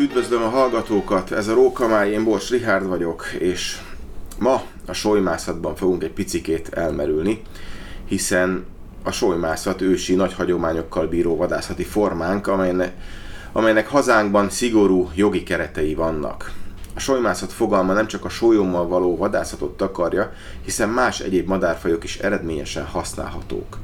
Üdvözlöm a hallgatókat, ez a Rókamály, én Bors Rihárd vagyok, és ma a solymászatban fogunk egy picikét elmerülni, hiszen a solymászat ősi nagy hagyományokkal bíró vadászati formánk, amelynek, amelynek hazánkban szigorú jogi keretei vannak. A solymászat fogalma nem csak a sólyommal való vadászatot takarja, hiszen más egyéb madárfajok is eredményesen használhatók.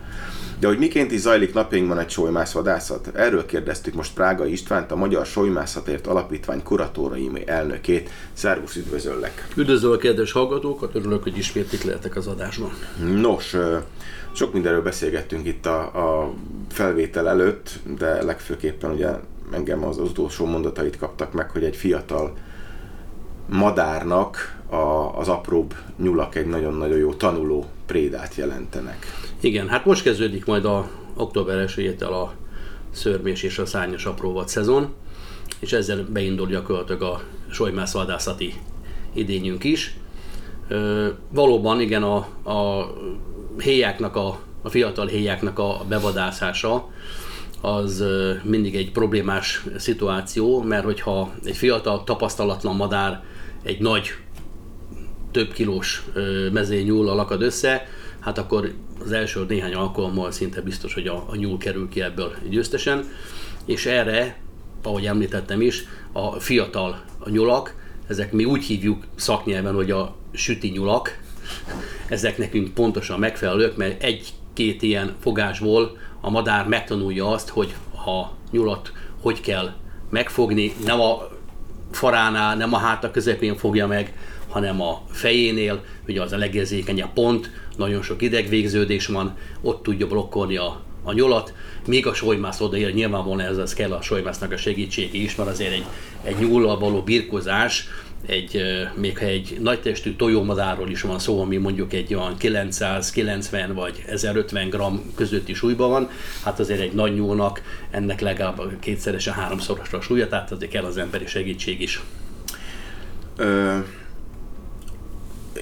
De hogy miként is zajlik napjainkban egy solymászvadászat? Erről kérdeztük most Prága Istvánt, a Magyar Solymászatért Alapítvány kuratórai elnökét. Szervusz, üdvözöllek! Üdvözlöm a kedves hallgatókat, örülök, hogy ismét itt lehetek az adásban. Nos, sok mindenről beszélgettünk itt a, a felvétel előtt, de legfőképpen ugye engem az, az utolsó mondatait kaptak meg, hogy egy fiatal madárnak a, az apróbb nyulak egy nagyon-nagyon jó tanuló prédát jelentenek. Igen, hát most kezdődik majd a október 1 a szörmés és a szárnyas apróvat szezon, és ezzel beindul gyakorlatilag a solymász vadászati idényünk is. Ö, valóban igen, a, a héjáknak, a, a fiatal héjáknak a bevadászása az mindig egy problémás szituáció, mert hogyha egy fiatal, tapasztalatlan madár egy nagy, több kilós mezényúl lakad össze, hát akkor az első néhány alkalommal szinte biztos, hogy a, a nyúl kerül ki ebből győztesen, és erre, ahogy említettem is, a fiatal a nyulak, ezek mi úgy hívjuk szaknyelven, hogy a süti nyulak, ezek nekünk pontosan megfelelők, mert egy-két ilyen fogásból a madár megtanulja azt, hogy ha nyulat hogy kell megfogni, nem a faránál, nem a háta közepén fogja meg, hanem a fejénél, ugye az a legérzékenyebb pont, nagyon sok idegvégződés van, ott tudja blokkolni a, a nyolat, még a solymász odaér, nyilvánvalóan ez kell a solymásznak a segítsége is, mert azért egy, egy nyúllal való birkozás, egy, még ha egy nagytestű tojómadárról is van szó, ami mondjuk egy olyan 990 vagy 1050 g közötti súlyban van, hát azért egy nagy nyúlnak ennek legalább kétszeresen háromszorosra a súlya, tehát azért kell az emberi segítség is. Ö,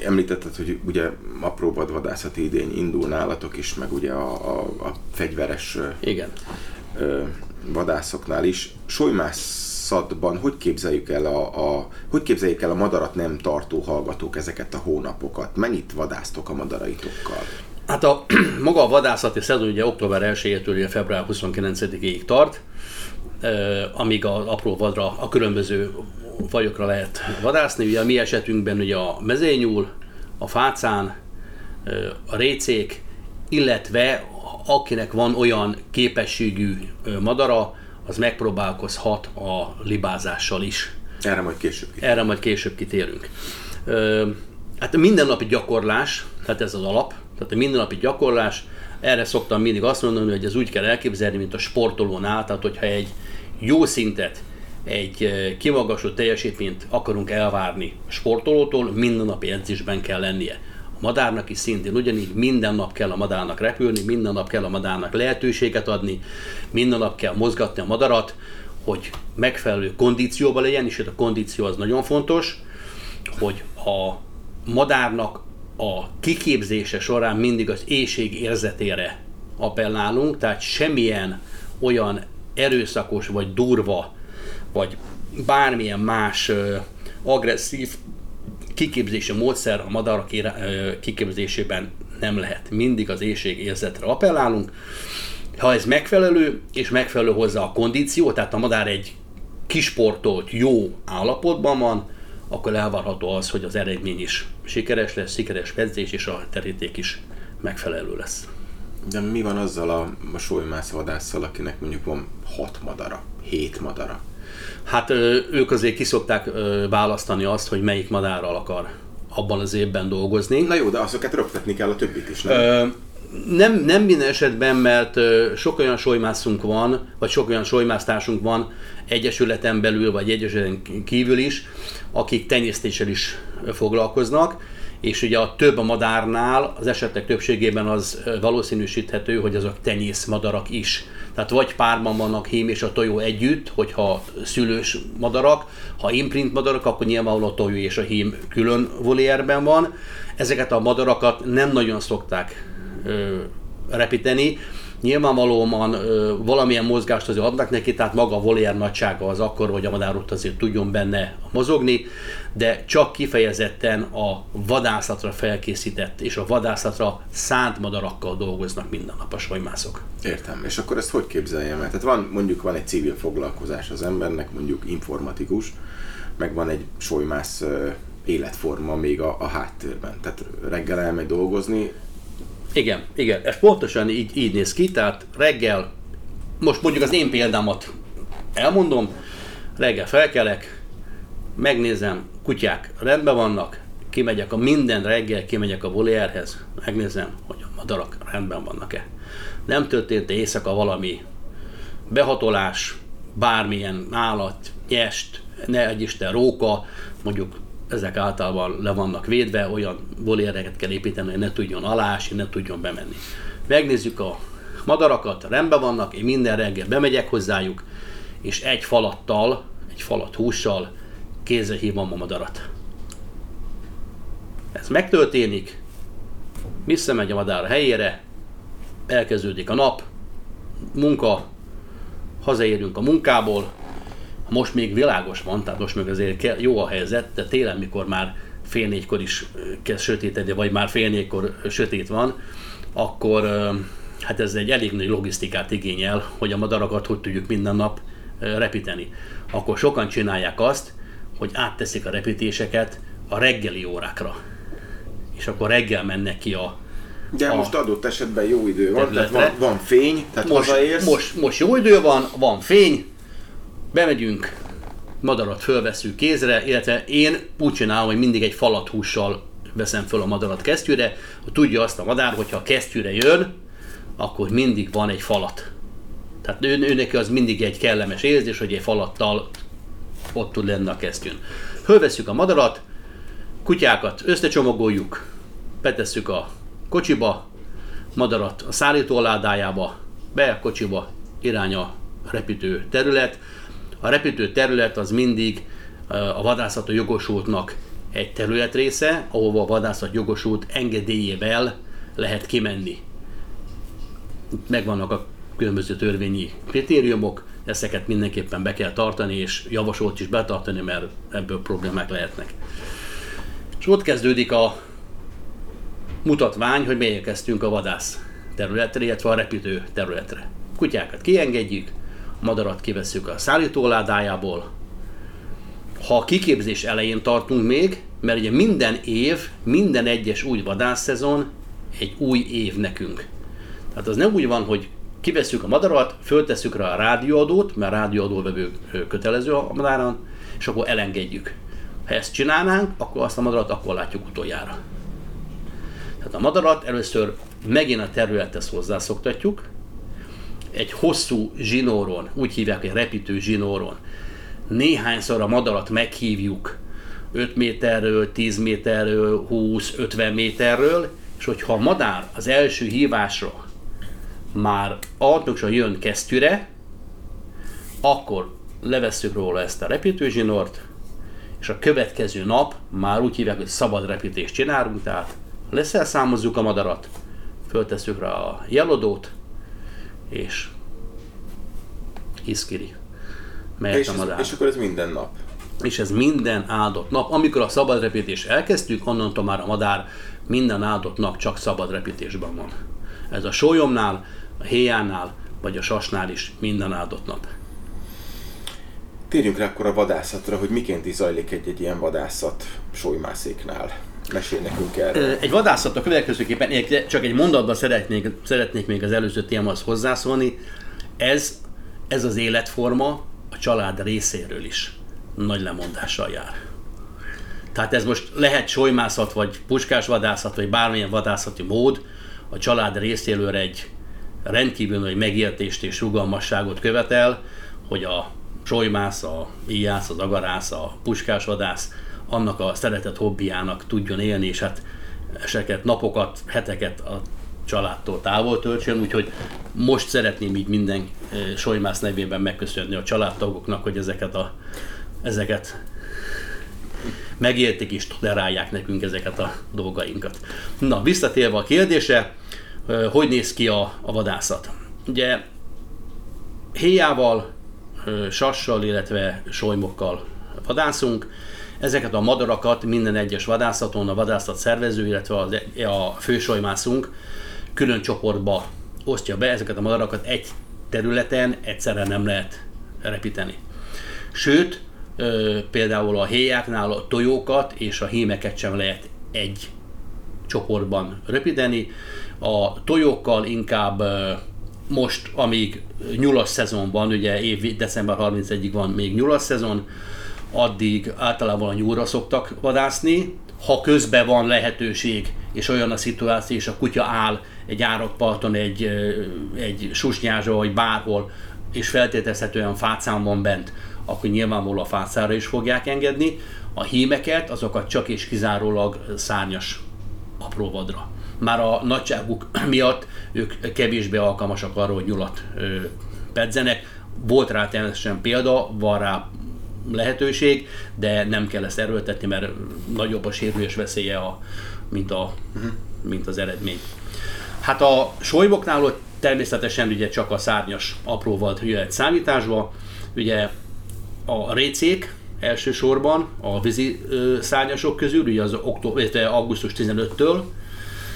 említetted, hogy ugye apró vadvadászati idény indul nálatok is, meg ugye a, a, a fegyveres Igen. Ö, vadászoknál is. Solymász szadban hogy képzeljük el a, a, hogy képzeljük el a madarat nem tartó hallgatók ezeket a hónapokat? Mennyit vadásztok a madaraitokkal? Hát a maga a vadászati szezon ugye október 1-től február 29-ig tart, amíg az apró vadra, a különböző fajokra lehet vadászni. Ugye a mi esetünkben ugye a mezényúl, a fácán, a récék, illetve akinek van olyan képességű madara, az megpróbálkozhat a libázással is. Erre majd később kitérünk. Erre majd később kitérünk. Hát a mindennapi gyakorlás, tehát ez az alap, tehát a mindennapi gyakorlás, erre szoktam mindig azt mondani, hogy ez úgy kell elképzelni, mint a sportolónál, tehát hogyha egy jó szintet, egy kimagasult teljesítményt akarunk elvárni sportolótól, minden napi edzésben kell lennie. Madárnak is szintén ugyanígy minden nap kell a madárnak repülni, minden nap kell a madárnak lehetőséget adni, minden nap kell mozgatni a madarat, hogy megfelelő kondícióban legyen, és itt a kondíció az nagyon fontos, hogy a madárnak a kiképzése során mindig az éjség érzetére appellálunk, tehát semmilyen olyan erőszakos vagy durva, vagy bármilyen más agresszív kiképzési módszer a madarak kiképzésében nem lehet. Mindig az éjség érzetre appellálunk. Ha ez megfelelő, és megfelelő hozzá a kondíció, tehát a madár egy kisportolt, jó állapotban van, akkor elvárható az, hogy az eredmény is sikeres lesz, sikeres edzés, és a teríték is megfelelő lesz. De mi van azzal a, a solymászvadásszal, akinek mondjuk van hat madara, hét madara? Hát ők azért kiszokták választani azt, hogy melyik madárral akar abban az évben dolgozni. Na jó, de azokat rögtetni kell a többit is, nem? Ö, nem, nem minden esetben, mert sok olyan solymászunk van, vagy sok olyan solymásztársunk van egyesületen belül, vagy egyesületen kívül is, akik tenyésztéssel is foglalkoznak, és ugye a több madárnál az esetek többségében az valószínűsíthető, hogy azok tenyész madarak is. Tehát vagy párban vannak hím és a tojó együtt, hogyha szülős madarak, ha imprint madarak, akkor nyilvánvalóan a tojó és a hím külön volierben van. Ezeket a madarakat nem nagyon szokták ö, repíteni, Nyilvánvalóan ö, valamilyen mozgást azért adnak neki, tehát maga a voliér nagysága az akkor, hogy a madár ott azért tudjon benne mozogni, de csak kifejezetten a vadászatra felkészített és a vadászatra szánt madarakkal dolgoznak minden nap a solymászok. Értem. És akkor ezt hogy képzeljem el? Tehát van, mondjuk van egy civil foglalkozás az embernek, mondjuk informatikus, meg van egy solymász életforma még a, a háttérben. Tehát reggel elmegy dolgozni. Igen, igen, ez pontosan így, így néz ki, tehát reggel, most mondjuk az én példámat elmondom, reggel felkelek, megnézem, kutyák rendben vannak, kimegyek a minden reggel, kimegyek a volérhez, megnézem, hogy a madarak rendben vannak-e. Nem történt éjszaka valami behatolás, bármilyen állat, nyest, ne egy Isten róka, mondjuk ezek általában le vannak védve, olyan voléreket kell építeni, hogy ne tudjon alásni, ne tudjon bemenni. Megnézzük a madarakat, rendben vannak, én minden reggel bemegyek hozzájuk, és egy falattal, egy falat hússal kézre hívom a madarat. Ez megtörténik, visszamegy a madár a helyére, elkezdődik a nap, munka, hazaérünk a munkából, most még világos van, tehát most még azért jó a helyzet, de télen, mikor már fél négykor is kezd sötétedni, vagy már fél négykor sötét van, akkor hát ez egy elég nagy logisztikát igényel, hogy a madarakat hogy tudjuk minden nap repíteni. Akkor sokan csinálják azt, hogy átteszik a repítéseket a reggeli órákra. És akkor reggel mennek ki a, de a most adott esetben jó idő van, területre. tehát van, van fény, tehát most, hazaérsz. Most, most jó idő van, van fény, bemegyünk, madarat fölveszünk kézre, illetve én úgy csinálom, hogy mindig egy falat hússal veszem föl a madarat kesztyűre, hogy tudja azt a madár, hogyha a kesztyűre jön, akkor mindig van egy falat. Tehát ő, ő neki az mindig egy kellemes érzés, hogy egy falattal ott tud lenni a kesztyűn. Fölveszünk a madarat, kutyákat összecsomagoljuk, betesszük a kocsiba, madarat a szállító ládájába, be a kocsiba, irány a repítő terület, a repítő terület az mindig a vadászató jogosultnak egy területrésze, ahova a vadászat jogosult engedélyével lehet kimenni. Megvannak a különböző törvényi kritériumok, ezeket mindenképpen be kell tartani, és javasolt is betartani, mert ebből problémák lehetnek. És ott kezdődik a mutatvány, hogy melyek kezdtünk a vadász területre, illetve a repítő területre. Kutyákat kiengedjük, madarat kiveszünk a szállítóládájából. Ha a kiképzés elején tartunk még, mert ugye minden év, minden egyes új vadászszezon egy új év nekünk. Tehát az nem úgy van, hogy kiveszünk a madarat, föltesszük rá a rádióadót, mert rádióadóvevő kötelező a madáron, és akkor elengedjük. Ha ezt csinálnánk, akkor azt a madarat akkor látjuk utoljára. Tehát a madarat először megint a területhez hozzászoktatjuk, egy hosszú zsinóron, úgy hívják, hogy repítő zsinóron, néhányszor a madarat meghívjuk 5 méterről, 10 méterről, 20-50 méterről, és hogyha a madár az első hívásra már automatikusan jön kesztyűre, akkor levesszük róla ezt a repítőzsinort, és a következő nap már úgy hívják, hogy szabad repítést csinálunk, tehát leszelszámozzuk a madarat, föltesszük rá a jelodót, és iszkiri. és, a madár. És akkor ez minden nap? És ez minden áldott nap. Amikor a szabad repítés elkezdtük, onnantól már a madár minden áldott nap csak szabad repítésben van. Ez a sólyomnál, a héjánál, vagy a sasnál is minden áldott nap. Térjünk rá akkor a vadászatra, hogy miként is zajlik egy-egy ilyen vadászat sólymászéknál. Mesélj nekünk erről. Egy vadászat a következőképpen, csak egy mondatban szeretnék, szeretnék még az előző témához hozzászólni. Ez, ez az életforma a család részéről is nagy lemondással jár. Tehát ez most lehet solymászat, vagy puskás vadászat, vagy bármilyen vadászati mód, a család részéről egy rendkívül nagy megértést és rugalmasságot követel, hogy a solymász, a íjász, az agarász, a puskásvadász annak a szeretett hobbiának tudjon élni, és hát eseket, napokat, heteket a családtól távol töltsön, úgyhogy most szeretném így minden eh, Solymász nevében megköszönni a családtagoknak, hogy ezeket a ezeket megértik és tolerálják nekünk ezeket a dolgainkat. Na, visszatérve a kérdése, eh, hogy néz ki a, a vadászat? ugye héjával, sassal, illetve solymokkal vadászunk. Ezeket a madarakat minden egyes vadászaton a vadászat szervező, illetve a, fősolymászunk külön csoportba osztja be, ezeket a madarakat egy területen egyszerre nem lehet repíteni. Sőt, például a héjáknál a tojókat és a hímeket sem lehet egy csoportban röpíteni. A tojókkal inkább most, amíg nyulas szezon van, ugye év december 31-ig van még nyulas szezon, addig általában a nyúlra szoktak vadászni. Ha közben van lehetőség, és olyan a szituáció, és a kutya áll egy árokparton, egy, egy susnyázsa, vagy bárhol, és feltételezhetően fácán van bent, akkor nyilvánvalóan a fácára is fogják engedni. A hímeket, azokat csak és kizárólag szárnyas apró vadra. Már a nagyságuk miatt ők kevésbé alkalmasak arra, hogy nyulat pedzenek. Volt rá természetesen példa, van rá lehetőség, de nem kell ezt erőltetni, mert nagyobb a sérülés veszélye, a, mint, a, mint az eredmény. Hát a solyboknál természetesen ugye csak a szárnyas apróval jöhet számításba. Ugye a récék elsősorban a vízi ö, szárnyasok közül, ugye az október, augusztus 15-től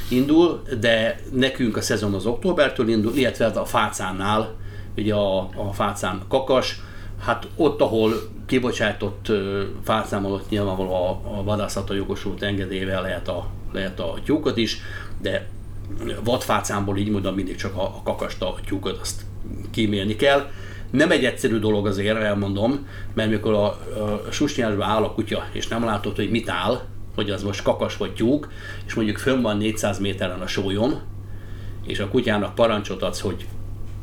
indul, de nekünk a szezon az októbertől indul, illetve a fácánnál, ugye a, a fácán kakas, hát ott, ahol kibocsátott fácámmal, ott nyilvánvalóan a, a vadászata jogosult engedélyvel lehet a, lehet a tyúkot is, de vadfácámból így mondom mindig csak a, a kakast, a tyúkot azt kímélni kell. Nem egy egyszerű dolog azért, elmondom, mert mikor a, a susnyásba áll a kutya, és nem látod, hogy mit áll, hogy az most kakas vagy tyúk, és mondjuk fönn van 400 méteren a sólyom, és a kutyának parancsot adsz, hogy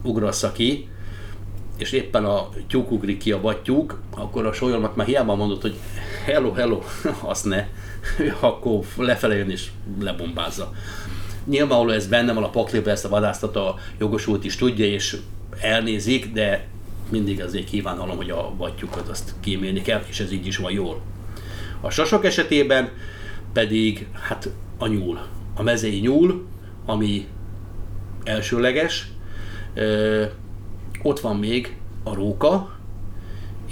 ugrassza ki, és éppen a tyúk ugrik ki a battyúk, akkor a sólyomat már hiába mondott, hogy hello, hello, azt ne, akkor lefele jön és lebombázza. Nyilvánvalóan ez benne van a pakliba, ezt a vadásztat a jogosult is tudja, és elnézik, de mindig azért kívánalom, hogy a battyukat azt kímélni kell, és ez így is van jól. A sasok esetében pedig hát a nyúl, a mezei nyúl, ami elsőleges, ott van még a róka,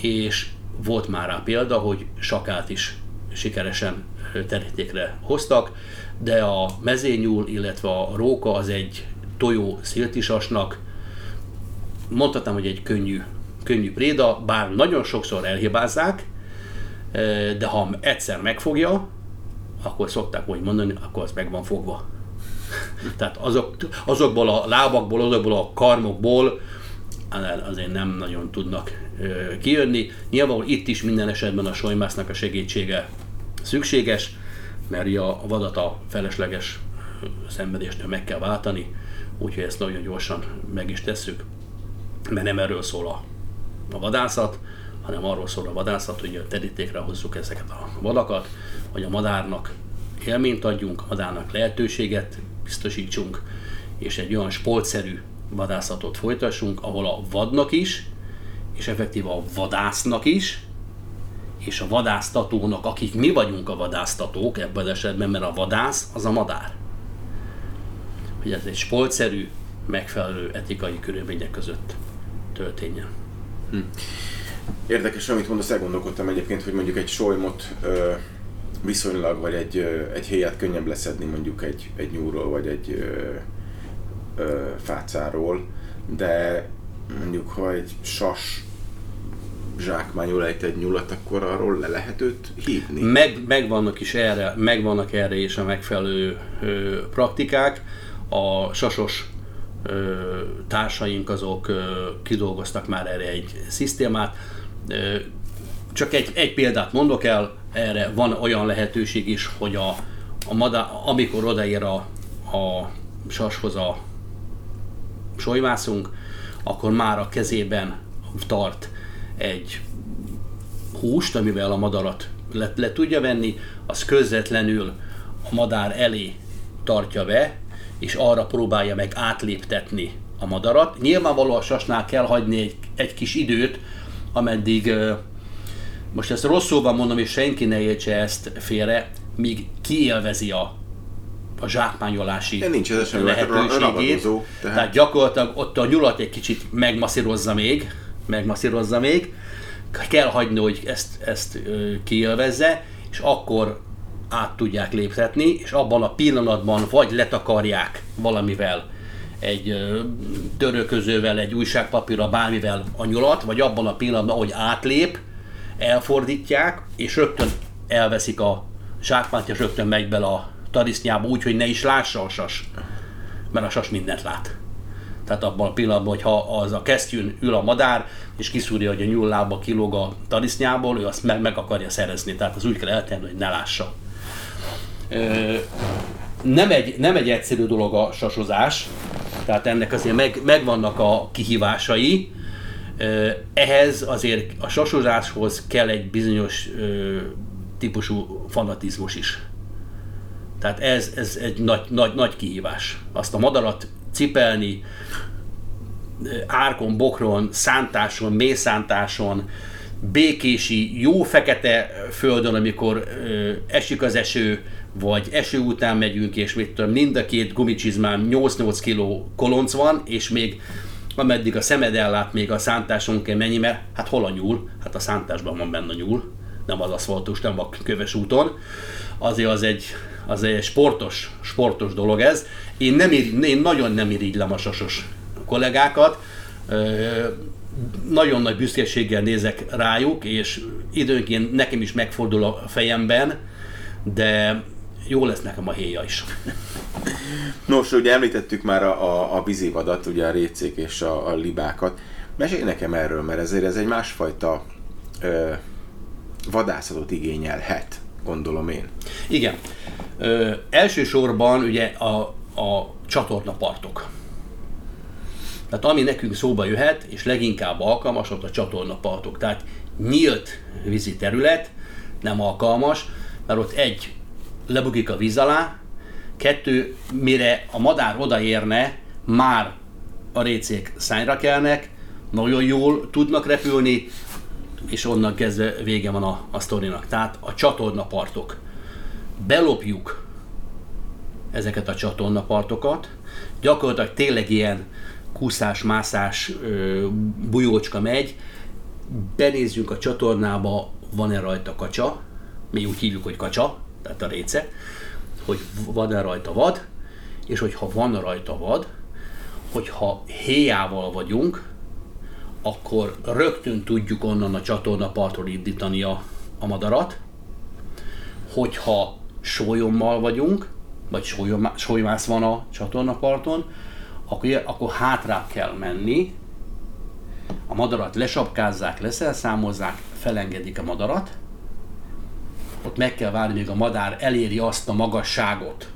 és volt már rá példa, hogy sakát is sikeresen terítékre hoztak, de a mezényúl, illetve a róka az egy tojó sziltisasnak, mondhatnám, hogy egy könnyű, könnyű préda, bár nagyon sokszor elhibázzák, de ha egyszer megfogja, akkor szokták úgy mondani, akkor az meg van fogva. Tehát azok, azokból a lábakból, azokból a karmokból azért nem nagyon tudnak kijönni. Nyilvánvalóan itt is minden esetben a solymásznak a segítsége szükséges, mert a vadat a felesleges szenvedéstől meg kell váltani, úgyhogy ezt nagyon gyorsan meg is tesszük, mert nem erről szól a, a vadászat, hanem arról szól a vadászat, hogy a terítékre hozzuk ezeket a vadakat, hogy a madárnak élményt adjunk, a madárnak lehetőséget biztosítsunk, és egy olyan sportszerű vadászatot folytassunk, ahol a vadnak is, és effektív a vadásznak is, és a vadásztatónak, akik mi vagyunk a vadásztatók ebben az esetben, mert a vadász az a madár. Hogy ez egy sportszerű, megfelelő etikai körülmények között történjen. Hm. Érdekes, amit mondasz, elgondolkodtam egyébként, hogy mondjuk egy solymot ö, viszonylag, vagy egy, ö, egy héját könnyebb leszedni mondjuk egy, egy nyúlról, vagy egy ö, ö, fácáról, de mondjuk ha egy sas zsákmányul ejt egy nyulat, akkor arról le lehet őt hívni? Meg, megvannak is erre, megvannak erre is a megfelelő ö, praktikák. A sasos ö, társaink azok ö, kidolgoztak már erre egy szisztémát. Ö, csak egy, egy példát mondok el, erre van olyan lehetőség is, hogy a, a madá, amikor odaér a, a sashoz a solyvászunk, akkor már a kezében tart egy húst, amivel a madarat le, le tudja venni, az közvetlenül a madár elé tartja be, és arra próbálja meg átléptetni a madarat. Nyilvánvalóan a sasnál kell hagyni egy, egy kis időt, ameddig, most ezt rosszul van mondom, és senki ne értse ezt félre, míg kiélvezi a a zsákmányolási De nincs ez lehetőségét. Tehát... tehát- gyakorlatilag ott a nyulat egy kicsit megmasszírozza még, megmasszírozza még, kell hagyni, hogy ezt, ezt kiélvezze, és akkor át tudják léptetni, és abban a pillanatban vagy letakarják valamivel, egy törőközővel, egy újságpapírra, bármivel a nyulat, vagy abban a pillanatban, hogy átlép, elfordítják, és rögtön elveszik a zsákmányt, és rögtön megy bele a tarisznyába úgy, hogy ne is lássa a sas. Mert a sas mindent lát. Tehát abban a pillanatban, hogyha az a kesztyűn ül a madár, és kiszúrja, hogy a nyúl lába kilóg a tarisznyából, ő azt meg, akarja szerezni. Tehát az úgy kell eltenni, hogy ne lássa. Nem egy, nem egy egyszerű dolog a sasozás, tehát ennek azért meg, megvannak a kihívásai. Ehhez azért a sasozáshoz kell egy bizonyos típusú fanatizmus is. Tehát ez, ez egy nagy, nagy, nagy kihívás. Azt a madarat cipelni, árkon, bokron, szántáson, mészántáson, békési, jó fekete földön, amikor ö, esik az eső, vagy eső után megyünk, és mit tudom, mind a két gumicsizmán 8-8 kg kolonc van, és még ameddig a szemed ellát, még a szántáson kell menni, mert hát hol a nyúl? Hát a szántásban van benne a nyúl, nem az aszfaltos, nem a köves úton. Azért az egy, az egy sportos, sportos dolog ez. Én, nem ir, én nagyon nem irigylem a sasos kollégákat, nagyon nagy büszkeséggel nézek rájuk, és időnként nekem is megfordul a fejemben, de jó lesz nekem a héja is. Nos, ugye említettük már a, a, a vízivadat, ugye a récék és a, a libákat. Mesélj nekem erről, mert ezért ez egy másfajta vadászatot igényelhet, gondolom én. Igen. Ö, elsősorban ugye a, a csatornapartok. Tehát ami nekünk szóba jöhet, és leginkább alkalmas, ott a csatornapartok. Tehát nyílt vízi terület nem alkalmas, mert ott egy, lebukik a víz alá, kettő, mire a madár odaérne, már a récék szányra kelnek, nagyon jól tudnak repülni, és onnan kezdve vége van a, a sztorinak. Tehát a csatornapartok. Belopjuk ezeket a csatornapartokat, gyakorlatilag tényleg ilyen kúszás-mászás ö, bujócska megy, benézzünk a csatornába, van-e rajta kacsa, mi úgy hívjuk, hogy kacsa, tehát a réce, hogy van-e rajta vad, és hogyha van rajta vad, hogyha héjával vagyunk, akkor rögtön tudjuk onnan a csatornapartról indítani a, a madarat. Hogyha sólyommal vagyunk, vagy sólyom- sólymász van a csatornaparton, akkor, akkor hátrább kell menni, a madarat lesapkázzák, leszelszámozzák, felengedik a madarat, ott meg kell várni, míg a madár eléri azt a magasságot,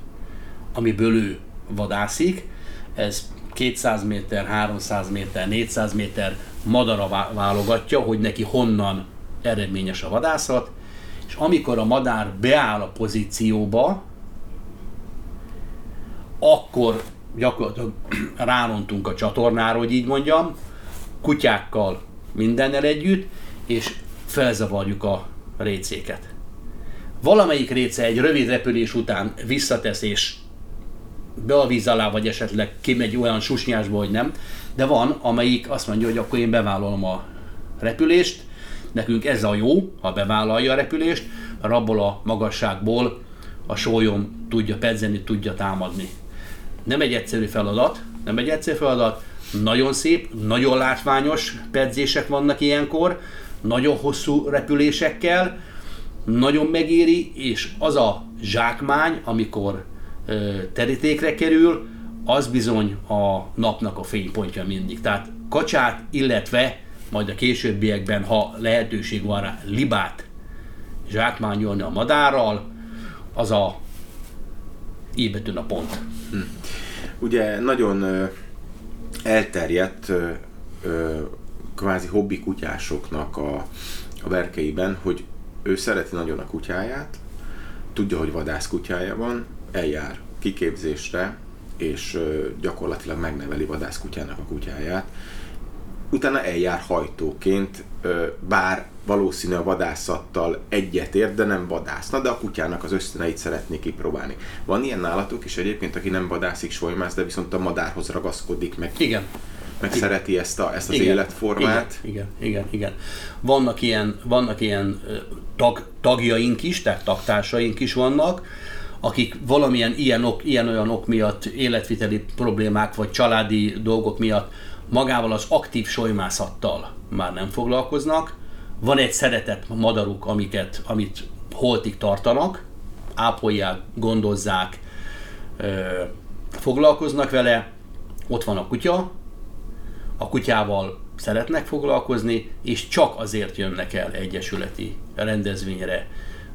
amiből ő vadászik. Ez 200 méter, 300 méter, 400 méter madara vá- válogatja, hogy neki honnan eredményes a vadászat, és amikor a madár beáll a pozícióba, akkor gyakorlatilag rárontunk a csatornára, hogy így mondjam, kutyákkal, mindennel együtt, és felzavarjuk a récéket. Valamelyik réce egy rövid repülés után visszatesz és be a víz alá, vagy esetleg kimegy olyan susnyásba, hogy nem, de van, amelyik azt mondja, hogy akkor én bevállalom a repülést, nekünk ez a jó, ha bevállalja a repülést, mert abból a magasságból a sólyom tudja pedzeni, tudja támadni. Nem egy egyszerű feladat, nem egy egyszerű feladat, nagyon szép, nagyon látványos pedzések vannak ilyenkor, nagyon hosszú repülésekkel, nagyon megéri, és az a zsákmány, amikor ö, terítékre kerül, az bizony a napnak a fénypontja mindig. Tehát kacsát, illetve majd a későbbiekben, ha lehetőség van rá, libát zsákmányolni a madárral, az a ébetűn a pont. Ugye nagyon ö, elterjedt ö, kvázi hobbi kutyásoknak a, a verkeiben, hogy ő szereti nagyon a kutyáját, tudja, hogy vadász kutyája van, eljár kiképzésre, és gyakorlatilag megneveli vadászkutyának a kutyáját. utána eljár hajtóként, bár valószínű a vadászattal egyetért, de nem vadászna, de a kutyának az ösztöneit szeretné kipróbálni. Van ilyen nálatok is egyébként, aki nem vadászik, solymász, de viszont a madárhoz ragaszkodik meg. Igen. Meg igen. szereti ezt, a, ezt az igen. életformát. Igen, igen, igen, igen. Vannak ilyen, vannak ilyen tag, tagjaink is, tehát tagtársaink is vannak, akik valamilyen ilyen, ok, ilyen olyan ok miatt, életviteli problémák vagy családi dolgok miatt magával az aktív solymászattal már nem foglalkoznak. Van egy szeretett madaruk, amiket, amit holtig tartanak, ápolják, gondozzák, foglalkoznak vele, ott van a kutya, a kutyával szeretnek foglalkozni, és csak azért jönnek el egyesületi rendezvényre,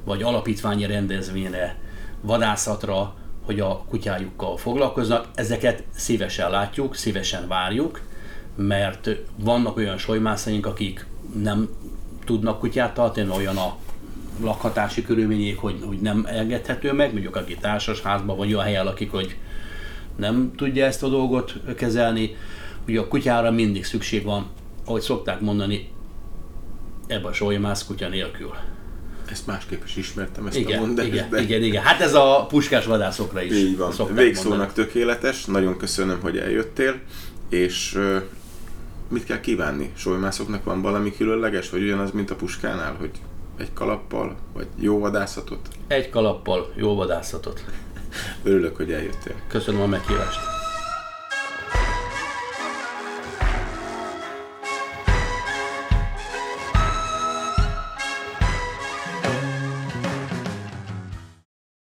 vagy alapítványi rendezvényre, vadászatra, hogy a kutyájukkal foglalkoznak. Ezeket szívesen látjuk, szívesen várjuk, mert vannak olyan solymászaink, akik nem tudnak kutyát tartani, olyan a lakhatási körülmények, hogy, hogy nem engedhető meg, mondjuk aki társasházban vagy olyan helyen lakik, hogy nem tudja ezt a dolgot kezelni. Ugye a kutyára mindig szükség van, ahogy szokták mondani, ebbe a solymász kutya nélkül. Ezt másképp is ismertem, ezt igen, a mondást. Igen, de... igen, igen. Hát ez a puskás vadászokra is Így van. Végszónak mondani. tökéletes, nagyon köszönöm, hogy eljöttél, és mit kell kívánni? Solymászoknak van valami különleges, vagy ugyanaz, mint a puskánál, hogy egy kalappal, vagy jó vadászatot? Egy kalappal, jó vadászatot. Örülök, hogy eljöttél. Köszönöm a meghívást.